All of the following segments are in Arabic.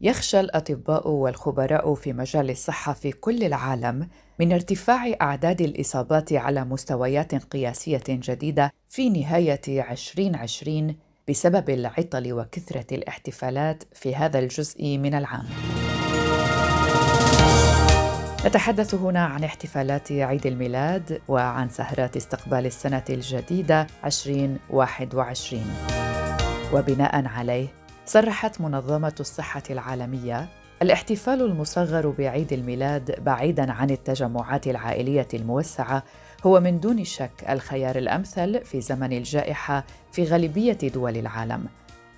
يخشى الأطباء والخبراء في مجال الصحة في كل العالم من ارتفاع أعداد الإصابات على مستويات قياسية جديدة في نهاية 2020 بسبب العطل وكثرة الاحتفالات في هذا الجزء من العام. نتحدث هنا عن احتفالات عيد الميلاد وعن سهرات استقبال السنة الجديدة 2021. وبناء عليه صرحت منظمة الصحة العالمية الاحتفال المصغر بعيد الميلاد بعيدا عن التجمعات العائلية الموسعة هو من دون شك الخيار الأمثل في زمن الجائحة في غالبية دول العالم.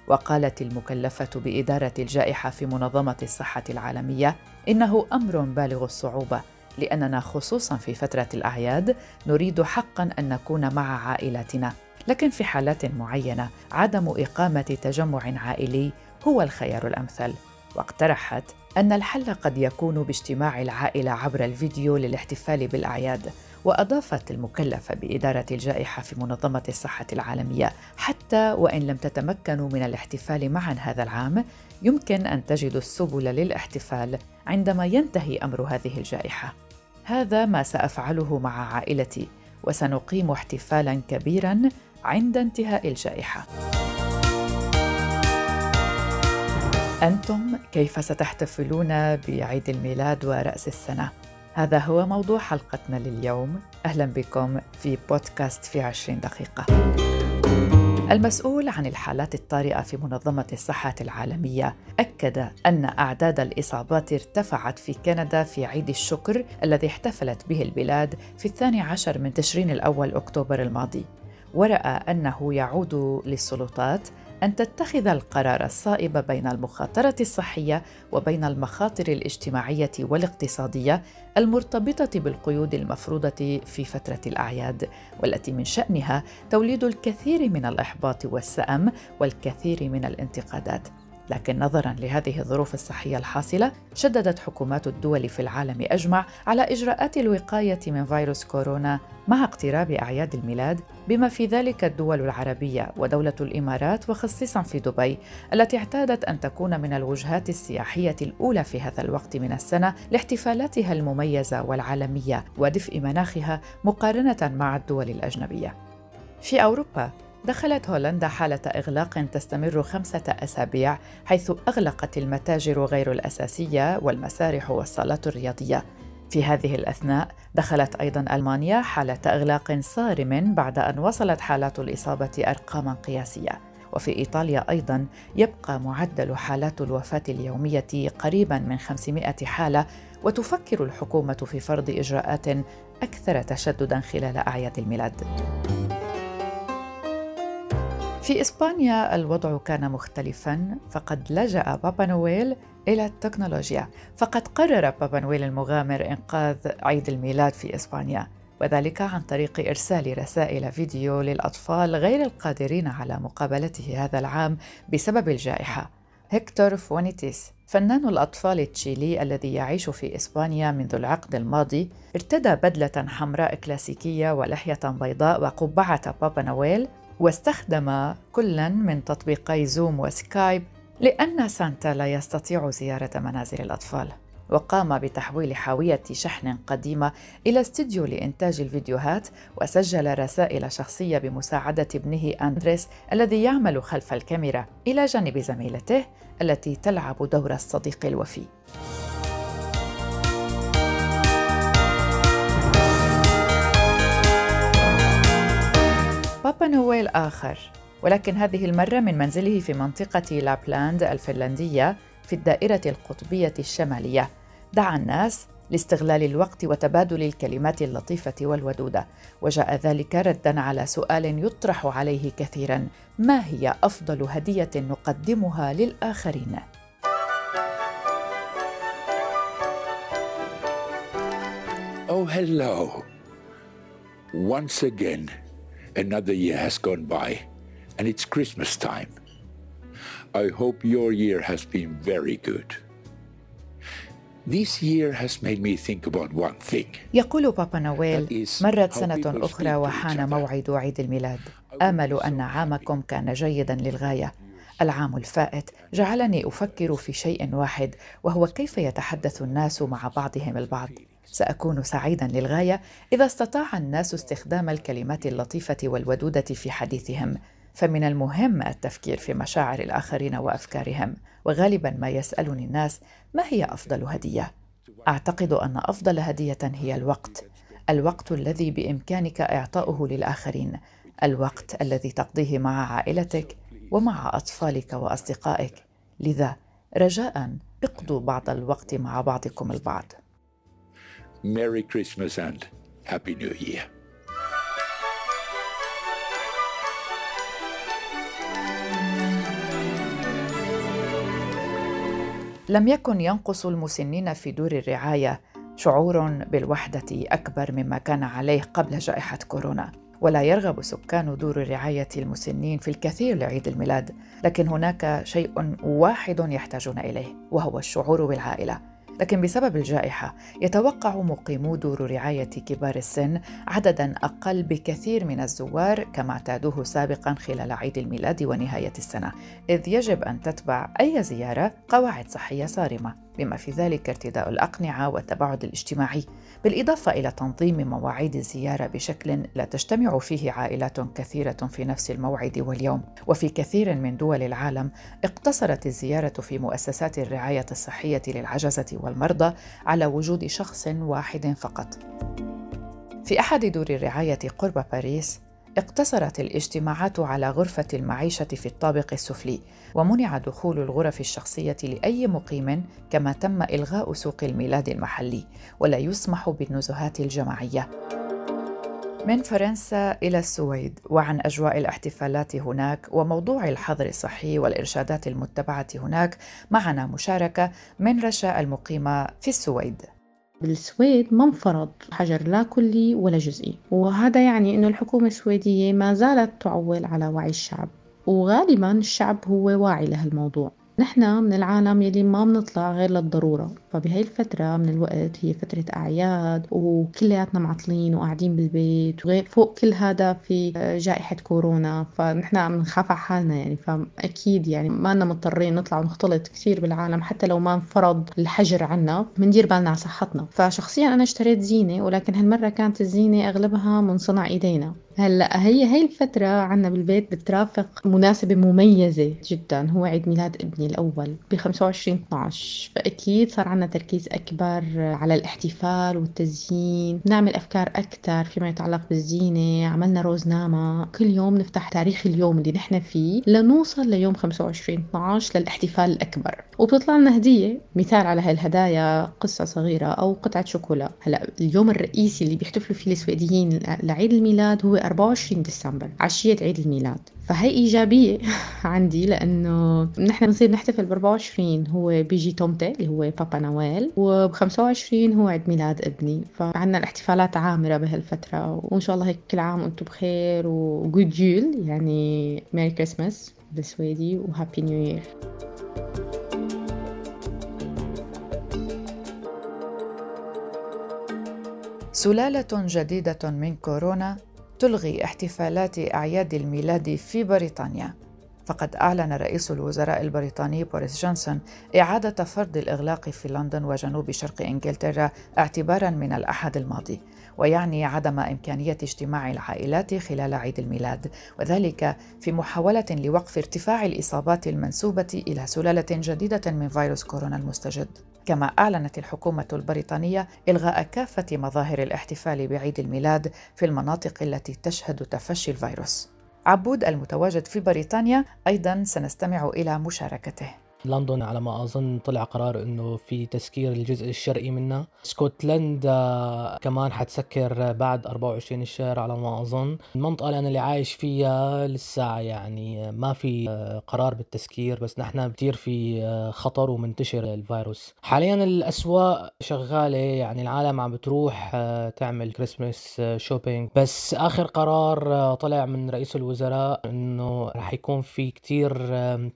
وقالت المكلفة بإدارة الجائحة في منظمة الصحة العالمية إنه أمر بالغ الصعوبة لأننا خصوصا في فترة الأعياد نريد حقا أن نكون مع عائلتنا لكن في حالات معينة عدم إقامة تجمع عائلي هو الخيار الأمثل. واقترحت أن الحل قد يكون باجتماع العائلة عبر الفيديو للاحتفال بالأعياد وأضافت المكلفه بإدارة الجائحة في منظمة الصحة العالمية. حتى وإن لم تتمكنوا من الاحتفال معا هذا العام يمكن أن تجدوا السبل للاحتفال عندما ينتهي أمر هذه الجائحة. هذا ما سأفعله مع عائلتي وسنقيم احتفالا كبيرا عند انتهاء الجائحة. أنتم كيف ستحتفلون بعيد الميلاد ورأس السنة؟ هذا هو موضوع حلقتنا لليوم. أهلا بكم في بودكاست في عشرين دقيقة. المسؤول عن الحالات الطارئة في منظمة الصحة العالمية أكد أن أعداد الإصابات ارتفعت في كندا في عيد الشكر الذي احتفلت به البلاد في الثاني عشر من تشرين الأول أكتوبر الماضي. ورأى أنه يعود للسلطات أن تتخذ القرار الصائب بين المخاطرة الصحية وبين المخاطر الاجتماعية والاقتصادية المرتبطة بالقيود المفروضة في فترة الأعياد والتي من شأنها توليد الكثير من الإحباط والسأم والكثير من الانتقادات. لكن نظرا لهذه الظروف الصحية الحاصلة شددت حكومات الدول في العالم أجمع على إجراءات الوقاية من فيروس كورونا مع اقتراب أعياد الميلاد بما في ذلك الدول العربية ودولة الإمارات وخصيصا في دبي التي اعتادت أن تكون من الوجهات السياحية الأولى في هذا الوقت من السنة لاحتفالاتها المميزة والعالمية ودفء مناخها مقارنة مع الدول الأجنبية. في أوروبا دخلت هولندا حالة إغلاق تستمر خمسة أسابيع حيث أغلقت المتاجر غير الأساسية والمسارح والصالات الرياضية. في هذه الأثناء دخلت أيضا ألمانيا حالة إغلاق صارم بعد أن وصلت حالات الإصابة أرقاما قياسية. وفي إيطاليا أيضا يبقى معدل حالات الوفاة اليومية قريبا من 500 حالة وتفكر الحكومة في فرض إجراءات أكثر تشددا خلال أعياد الميلاد. في إسبانيا الوضع كان مختلفا فقد لجأ بابا نويل إلى التكنولوجيا. فقد قرر بابا نويل المغامر إنقاذ عيد الميلاد في إسبانيا وذلك عن طريق إرسال رسائل فيديو للأطفال غير القادرين على مقابلته هذا العام بسبب الجائحة. هيكتور فونيتيس فنان الأطفال التشيلي الذي يعيش في إسبانيا منذ العقد الماضي ارتدى بدلة حمراء كلاسيكية ولحية بيضاء وقبعة بابا نويل واستخدم كلا من تطبيقي زوم وسكايب لأن سانتا لا يستطيع زيارة منازل الأطفال وقام بتحويل حاوية شحن قديمة إلى استديو لإنتاج الفيديوهات وسجل رسائل شخصية بمساعدة ابنه أندريس الذي يعمل خلف الكاميرا إلى جانب زميلته التي تلعب دور الصديق الوفي. بابا نويل آخر ولكن هذه المرة من منزله في منطقة لابلاند الفنلندية في الدائرة القطبية الشمالية دعا الناس لاستغلال الوقت وتبادل الكلمات اللطيفة والودودة وجاء ذلك ردا على سؤال يطرح عليه كثيرا ما هي أفضل هدية نقدمها للآخرين؟ Oh, hello. Once again, Another year has gone by, and it's Christmas time. I hope your year has been very good. This year has made me think about one thing. يقول بابا نويل مرت سنة أخرى وحان موعد عيد الميلاد آمل أن عامكم كان جيدا للغاية العام الفائت جعلني أفكر في شيء واحد وهو كيف يتحدث الناس مع بعضهم البعض سأكون سعيدا للغاية إذا استطاع الناس استخدام الكلمات اللطيفة والودودة في حديثهم فمن المهم التفكير في مشاعر الآخرين وأفكارهم وغالبا ما يسألني الناس ما هي أفضل هدية. أعتقد أن أفضل هدية هي الوقت الوقت الذي بإمكانك إعطاؤه للآخرين الوقت الذي تقضيه مع عائلتك ومع أطفالك وأصدقائك. لذا رجاء اقضوا بعض الوقت مع بعضكم البعض. Merry Christmas and Happy New Year. لم يكن ينقص المسنين في دور الرعاية شعور بالوحدة أكبر مما كان عليه قبل جائحة كورونا ولا يرغب سكان دور رعايه المسنين في الكثير لعيد الميلاد لكن هناك شيء واحد يحتاجون إليه وهو الشعور بالعائلة لكن بسبب الجائحة يتوقع مقيمو دور رعاية كبار السن عددا أقل بكثير من الزوار كما اعتادوه سابقا خلال عيد الميلاد ونهاية السنة إذ يجب أن تتبع أي زيارة قواعد صحية صارمة. بما في ذلك ارتداء الأقنعة والتباعد الاجتماعي بالإضافة إلى تنظيم مواعيد الزيارة بشكل لا تجتمع فيه عائلات كثيرة في نفس الموعد واليوم. وفي كثير من دول العالم اقتصرت الزيارة في مؤسسات الرعاية الصحية للعجزة والمرضى على وجود شخص واحد فقط. في أحد دور الرعاية قرب باريس اقتصرت الاجتماعات على غرفة المعيشة في الطابق السفلي، ومنع دخول الغرف الشخصية لأي مقيم، كما تم إلغاء سوق الميلاد المحلي، ولا يسمح بالنزهات الجماعية. من فرنسا إلى السويد وعن أجواء الاحتفالات هناك وموضوع الحظر الصحي والإرشادات المتبعة هناك معنا مشاركة من رشا المقيمة في السويد. بالسويد ما انفرض حجر لا كلي ولا جزئي. وهذا يعني أنه الحكومة السويدية ما زالت تعول على وعي الشعب. وغالبا الشعب هو واعي لهالموضوع. نحن من العالم يلي ما بنطلع غير للضرورة. فبهي الفترة من الوقت هي فترة أعياد وكلياتنا معطلين وقاعدين بالبيت وغير فوق كل هذا في جائحة كورونا. فنحن عم نخاف على حالنا يعني. فأكيد يعني ما لنا مضطرين نطلع ونختلط كثير بالعالم حتى لو ما انفرض الحجر عنا بندير بالنا على صحتنا. فشخصيا أنا اشتريت زينة ولكن هالمرة كانت الزينة أغلبها من صنع إيدينا. هلأ هي هي الفترة عنا بالبيت بترافق مناسبة مميزة جدا. هو عيد ميلاد ابني الأول ب 25 12 فأكيد صار عنا تركيز أكبر على الاحتفال والتزيين نعمل أفكار أكثر فيما يتعلق بالزينة عملنا روزنامة كل يوم نفتح تاريخ اليوم اللي نحن فيه لنوصل ليوم 25 12 للاحتفال الأكبر. وبتطلع لنا هدية مثال على هاي الهدايا قصة صغيرة أو قطعة شوكولا. هلا اليوم الرئيسي اللي بيحتفلوا فيه السويديين لعيد الميلاد هو 24 ديسمبر عشية عيد الميلاد. فهي إيجابية عندي لأنه نحن بنصير نحتفل ب 24 هو بيجي tomten اللي هو بابا نويل وب 25 هو عيد ميلاد ابني. فعنا الاحتفالات عامرة بهالفترة وإن شاء الله هيك كل عام وأنتم بخير و god jul يعني merry Christmas بالسويدي و happy new year سلالة جديدة من كورونا تلغي احتفالات أعياد الميلاد في بريطانيا. فقد أعلن رئيس الوزراء البريطاني بوريس جونسون إعادة فرض الإغلاق في لندن وجنوب شرق إنجلترا اعتبارا من الأحد الماضي ويعني عدم إمكانية اجتماع العائلات خلال عيد الميلاد وذلك في محاولة لوقف ارتفاع الإصابات المنسوبة إلى سلالة جديدة من فيروس كورونا المستجد. كما أعلنت الحكومة البريطانية إلغاء كافة مظاهر الاحتفال بعيد الميلاد في المناطق التي تشهد تفشي الفيروس. عبود المتواجد في بريطانيا أيضا سنستمع إلى مشاركته. لندن على ما أظن طلع قرار إنه في تسكير الجزء الشرقي منها. اسكتلندا كمان حتسكر بعد 24 الشهر على ما أظن. المنطقة اللي أنا اللي عايش فيها لسه يعني ما في قرار بالتسكير بس نحن كثير في خطر ومنتشر الفيروس. حاليا الأسواق شغالة يعني العالم عم بتروح تعمل Christmas shopping بس آخر قرار طلع من رئيس الوزراء إنه رح يكون في كثير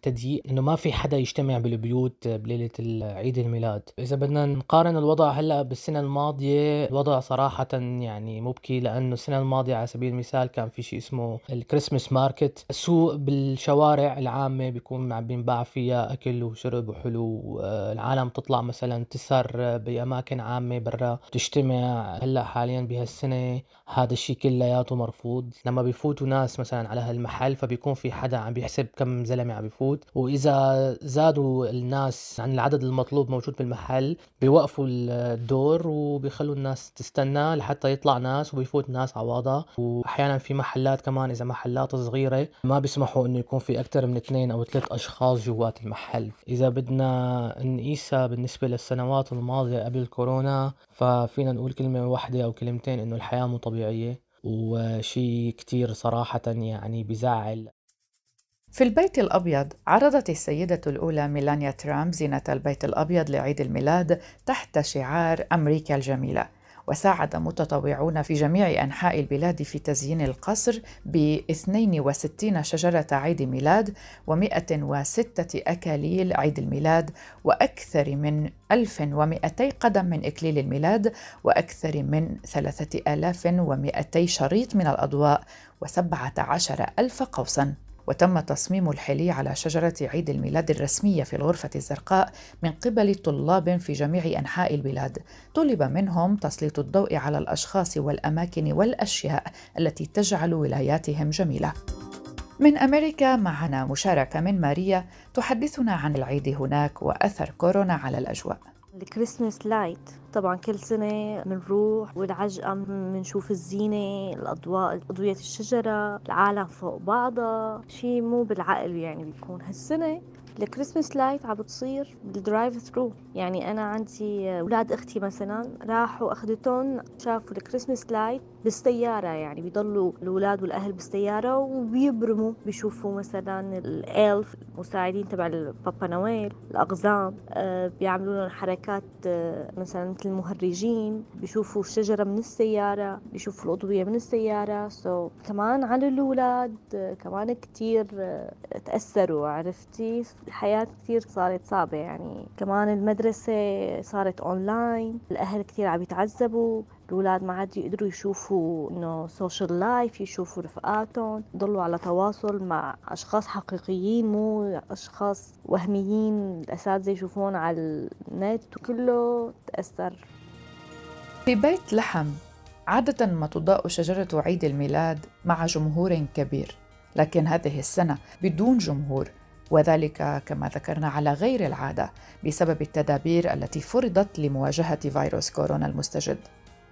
تضييق إنه ما في حدا يشتري تجتمع بالبيوت بليلة عيد الميلاد. إذا بدنا نقارن الوضع هلأ بالسنة الماضية الوضع صراحة يعني مبكي لأنه السنة الماضية على سبيل المثال كان في شيء اسمه ال Christmas market. سوق بالشوارع العامة بيكون عم بينباع فيها أكل وشرب وحلو العالم تطلع مثلا تسهر بأماكن عامة برا تجتمع. هلأ حاليا بهالسنة هذا الشيء كلياته مرفوض. لما بيفوتوا ناس مثلا على هالمحل فبيكون في حدا عم بيحسب كم زلمة عم بيفوت. وإذا زادوا الناس عن العدد المطلوب موجود بالمحل بيوقفوا الدور وبيخلوا الناس تستنى لحتى يطلع ناس وبيفوت ناس عواضة وأحيانا في محلات كمان إذا محلات صغيرة ما بيسمحوا إنه يكون في أكثر من اثنين أو ثلاث أشخاص جوات المحل. إذا بدنا نقيسها بالنسبة للسنوات الماضية قبل كورونا ففينا نقول كلمة واحدة أو كلمتين إنه الحياة مو طبيعية. وشي كتير صراحة يعني بزعل. في البيت الأبيض عرضت السيدة الأولى ميلانيا ترامب زينة البيت الأبيض لعيد الميلاد تحت شعار أمريكا الجميلة وساعد متطوعون في جميع أنحاء البلاد في تزيين القصر ب 62 شجرة عيد ميلاد و106 أكاليل عيد الميلاد وأكثر من 1200 قدم من إكليل الميلاد وأكثر من 3200 شريط من الأضواء و17 ألف قوساً. وتم تصميم الحلي على شجرة عيد الميلاد الرسمية في الغرفة الزرقاء من قبل طلاب في جميع أنحاء البلاد. طلب منهم تسليط الضوء على الأشخاص والأماكن والأشياء التي تجعل ولاياتهم جميلة. من أمريكا معنا مشاركة من ماريا تحدثنا عن العيد هناك وأثر كورونا على الأجواء. الكريسماس لايت طبعا كل سنة بنروح والعجقة بنشوف الزينة الأضواء أضوية الشجرة العالم فوق بعضها. شي مو بالعقل يعني بيكون. هالسنة ال Christmas light عم بتصير بال drive through يعني أنا عندي أولاد أختي مثلا راحوا أخذتهم شافوا ال Christmas light بالسيارة يعني بيضلوا الأولاد والأهل بالسيارة وبيبرموا بيشوفوا مثلا ال elf المساعدين تبع البابا نويل الأقزام أه بيعملوا لهم حركات أه مثلا مثل المهرجين بيشوفوا الشجره من السيارة بيشوفوا الأضوية من السيارة. so so, كمان على الأولاد أه كمان كتير أه تأثروا عرفتي؟ الحياة كتير صارت صعبة يعني. كمان المدرسة صارت أونلاين الأهل كتير عم يتعذبوا. الأولاد ما عاد يقدروا يشوفوا إنه social life يشوفوا رفقاتهم يضلوا على تواصل مع أشخاص حقيقيين مو أشخاص وهميين. الأساتذة يشوفون على النت وكله تأثر. في بيت لحم عادة ما تضاء شجرة عيد الميلاد مع جمهور كبير لكن هذه السنة بدون جمهور وذلك كما ذكرنا على غير العادة بسبب التدابير التي فرضت لمواجهة فيروس كورونا المستجد.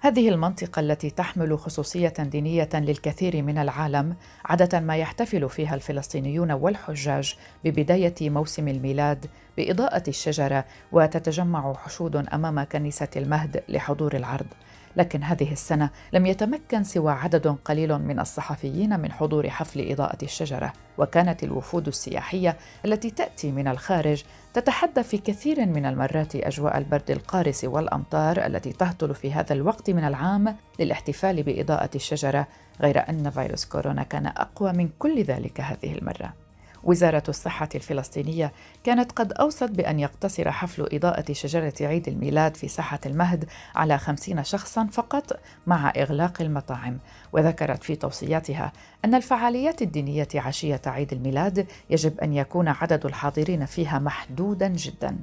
هذه المنطقة التي تحمل خصوصية دينية للكثير من العالم عادة ما يحتفل فيها الفلسطينيون والحجاج ببداية موسم الميلاد بإضاءة الشجرة وتتجمع حشود أمام كنيسة المهد لحضور العرض. لكن هذه السنة لم يتمكن سوى عدد قليل من الصحفيين من حضور حفل إضاءة الشجرة، وكانت الوفود السياحية التي تأتي من الخارج تتحدى في كثير من المرات أجواء البرد القارس والأمطار التي تهطل في هذا الوقت من العام للاحتفال بإضاءة الشجرة، غير أن فيروس كورونا كان أقوى من كل ذلك هذه المرة. وزارة الصحة الفلسطينية كانت قد أوصت بأن يقتصر حفل إضاءة شجرة عيد الميلاد في ساحة المهد على خمسين شخصا فقط مع إغلاق المطاعم. وذكرت في توصياتها أن الفعاليات الدينية عشية عيد الميلاد يجب أن يكون عدد الحاضرين فيها محدودا جدا.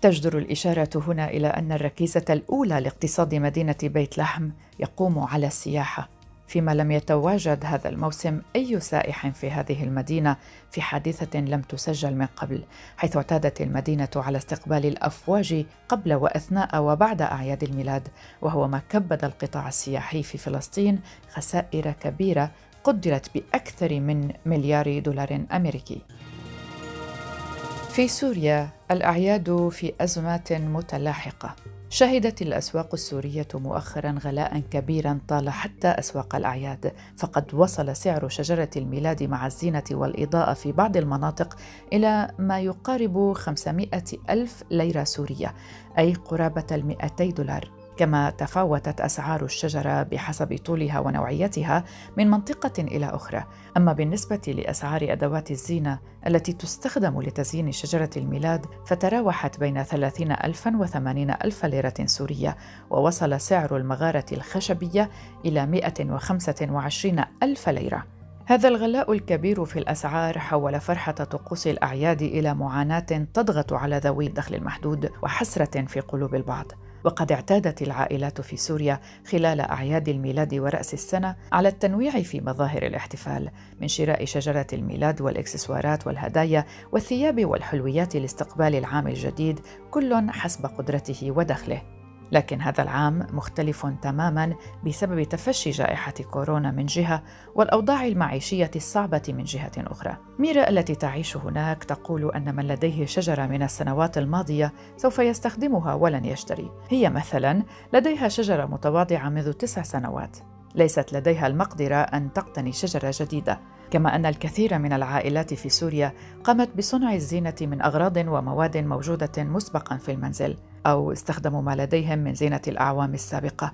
تجدر الإشارة هنا إلى أن الركيزة الأولى لاقتصاد مدينة بيت لحم يقوم على السياحة. فيما لم يتواجد هذا الموسم أي سائح في هذه المدينة في حادثة لم تسجل من قبل حيث اعتادت المدينة على استقبال الأفواج قبل وأثناء وبعد أعياد الميلاد وهو ما كبد القطاع السياحي في فلسطين خسائر كبيرة قدرت بأكثر من مليار دولار أمريكي. في سوريا الأعياد في أزمات متلاحقة. شهدت الأسواق السورية مؤخرا غلاء كبيرا طال حتى أسواق الأعياد فقد وصل سعر شجرة الميلاد مع الزينة والإضاءة في بعض المناطق إلى ما يقارب 500 ألف ليرة سورية أي قرابة ال 200 دولار. كما تفاوتت أسعار الشجرة بحسب طولها ونوعيتها من منطقة إلى أخرى. أما بالنسبة لأسعار أدوات الزينة التي تستخدم لتزيين شجرة الميلاد فتراوحت بين 30 ألفا و 80 ألف ليرة سورية ووصل سعر المغارة الخشبية إلى 125 ألف ليرة. هذا الغلاء الكبير في الأسعار حول فرحة طقوس الأعياد إلى معاناة تضغط على ذوي الدخل المحدود وحسرة في قلوب البعض. وقد اعتادت العائلات في سوريا خلال أعياد الميلاد ورأس السنة على التنويع في مظاهر الاحتفال من شراء شجرة الميلاد والإكسسوارات والهدايا والثياب والحلويات لاستقبال العام الجديد كل حسب قدرته ودخله. لكن هذا العام مختلف تماما بسبب تفشي جائحة كورونا من جهة والأوضاع المعيشية الصعبة من جهة أخرى. ميرا التي تعيش هناك تقول أن من لديه شجرة من السنوات الماضية سوف يستخدمها ولن يشتري. هي مثلا لديها شجرة متواضعة منذ تسع سنوات. ليست لديها المقدرة أن تقتني شجرة جديدة كما أن الكثير من العائلات في سوريا قامت بصنع الزينة من أغراض ومواد موجودة مسبقا في المنزل أو استخدموا ما لديهم من زينة الأعوام السابقة.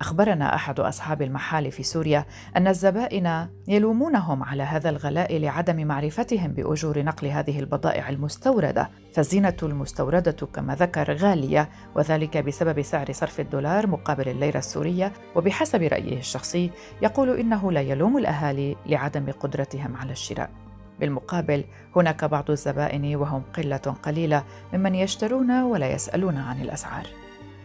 أخبرنا أحد أصحاب المحال في سوريا أن الزبائن يلومونهم على هذا الغلاء لعدم معرفتهم بأجور نقل هذه البضائع المستوردة، فالزينة المستوردة كما ذكر غالية وذلك بسبب سعر صرف الدولار مقابل الليرة السورية، وبحسب رأيه الشخصي يقول إنه لا يلوم الأهالي لعدم قدرتهم على الشراء. بالمقابل هناك بعض الزبائن وهم قلة قليلة ممن يشترون ولا يسألون عن الأسعار.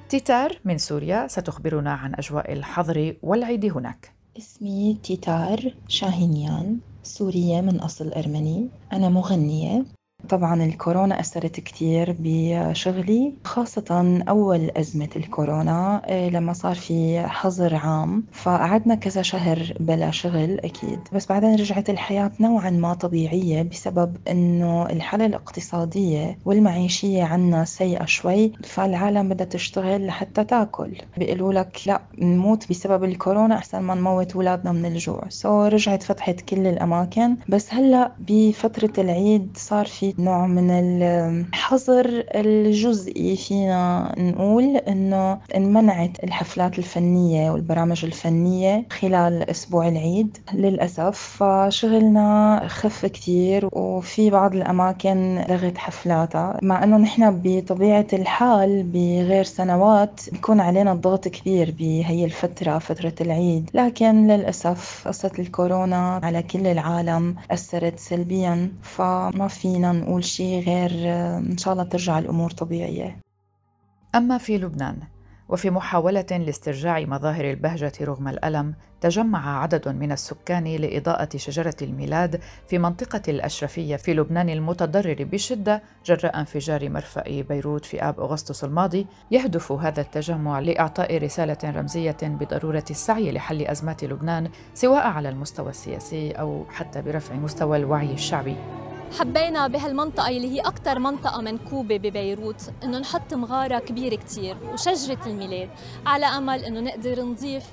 تيتار من سوريا ستخبرنا عن أجواء الحظر والعيد هناك. اسمي تيتار شاهينيان سورية من أصل أرمني. أنا مغنية. طبعا الكورونا أثرت كتير بشغلي خاصة أول أزمة الكورونا آه، لما صار في حظر عام. فقعدنا كذا شهر بلا شغل أكيد. بس بعدين رجعت الحياة نوعا ما طبيعية بسبب أنه الحالة الاقتصادية والمعيشية عنا سيئة شوي فالعالم بدها تشتغل لحتى تاكل. بيقولوا لك لا نموت بسبب الكورونا أحسن ما نموت أولادنا من الجوع. سو رجعت فتحت كل الأماكن. بس هلأ بفترة العيد صار في نوع من الحظر الجزئي فينا نقول إنه انمنعت الحفلات الفنية والبرامج الفنية خلال أسبوع العيد للأسف. فشغلنا خف كثير وفي بعض الأماكن لغت حفلاتها مع إنه نحن بطبيعة الحال بغير سنوات بيكون علينا الضغط كبير بهي الفترة فترة العيد. لكن للأسف قصة الكورونا على كل العالم أثرت سلبيا فما فينا نقول شيء غير إن شاء الله ترجع الأمور طبيعية. أما في لبنان وفي محاولة لاسترجاع مظاهر البهجة رغم الألم تجمع عدد من السكان لإضاءة شجرة الميلاد في منطقة الأشرفية في لبنان المتضرر بشدة جراء انفجار مرفأ بيروت في آب أغسطس الماضي يهدف هذا التجمع لإعطاء رسالة رمزية بضرورة السعي لحل أزمات لبنان سواء على المستوى السياسي أو حتى برفع مستوى الوعي الشعبي. حبينا بهالمنطقة اللي هي أكثر منطقة منكوبة ببيروت إنه نحط مغارة كبيرة كتير وشجرة الميلاد على أمل إنه نقدر نضيف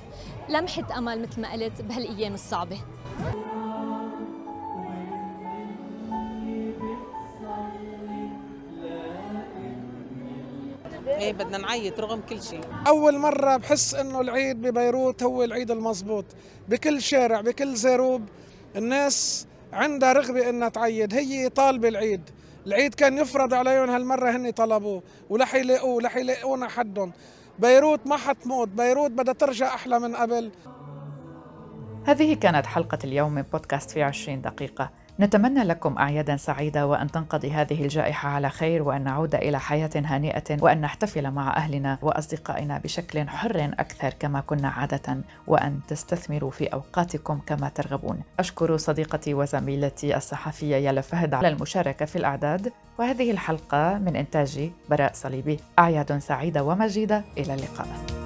لمحة أمل مثل ما قلت بهالأيام الصعبة. إيه بدنا نعيط رغم كل شيء. أول مرة بحس إنه العيد ببيروت هو العيد المضبوط بكل شارع بكل زروب الناس عندها رغبة انها تعيد. هي طالبة العيد العيد كان يفرض عليهم هالمرة هن طلبوه. ولح يلاقوه لح يلاقونا حدهم. بيروت ما حتموت بيروت بدها ترجع أحلى من قبل. هذه كانت حلقة اليوم من بودكاست في عشرين دقيقة. نتمنى لكم أعيادا سعيدة وأن تنقضي هذه الجائحة على خير وأن نعود إلى حياة هانئة وأن نحتفل مع أهلنا وأصدقائنا بشكل حر أكثر كما كنا عادة وأن تستثمروا في أوقاتكم كما ترغبون. أشكر صديقتي وزميلتي الصحفية يالا فهد على المشاركة في الأعداد وهذه الحلقة من إنتاجي براء صليبي. أعياد سعيدة ومجيدة إلى اللقاء.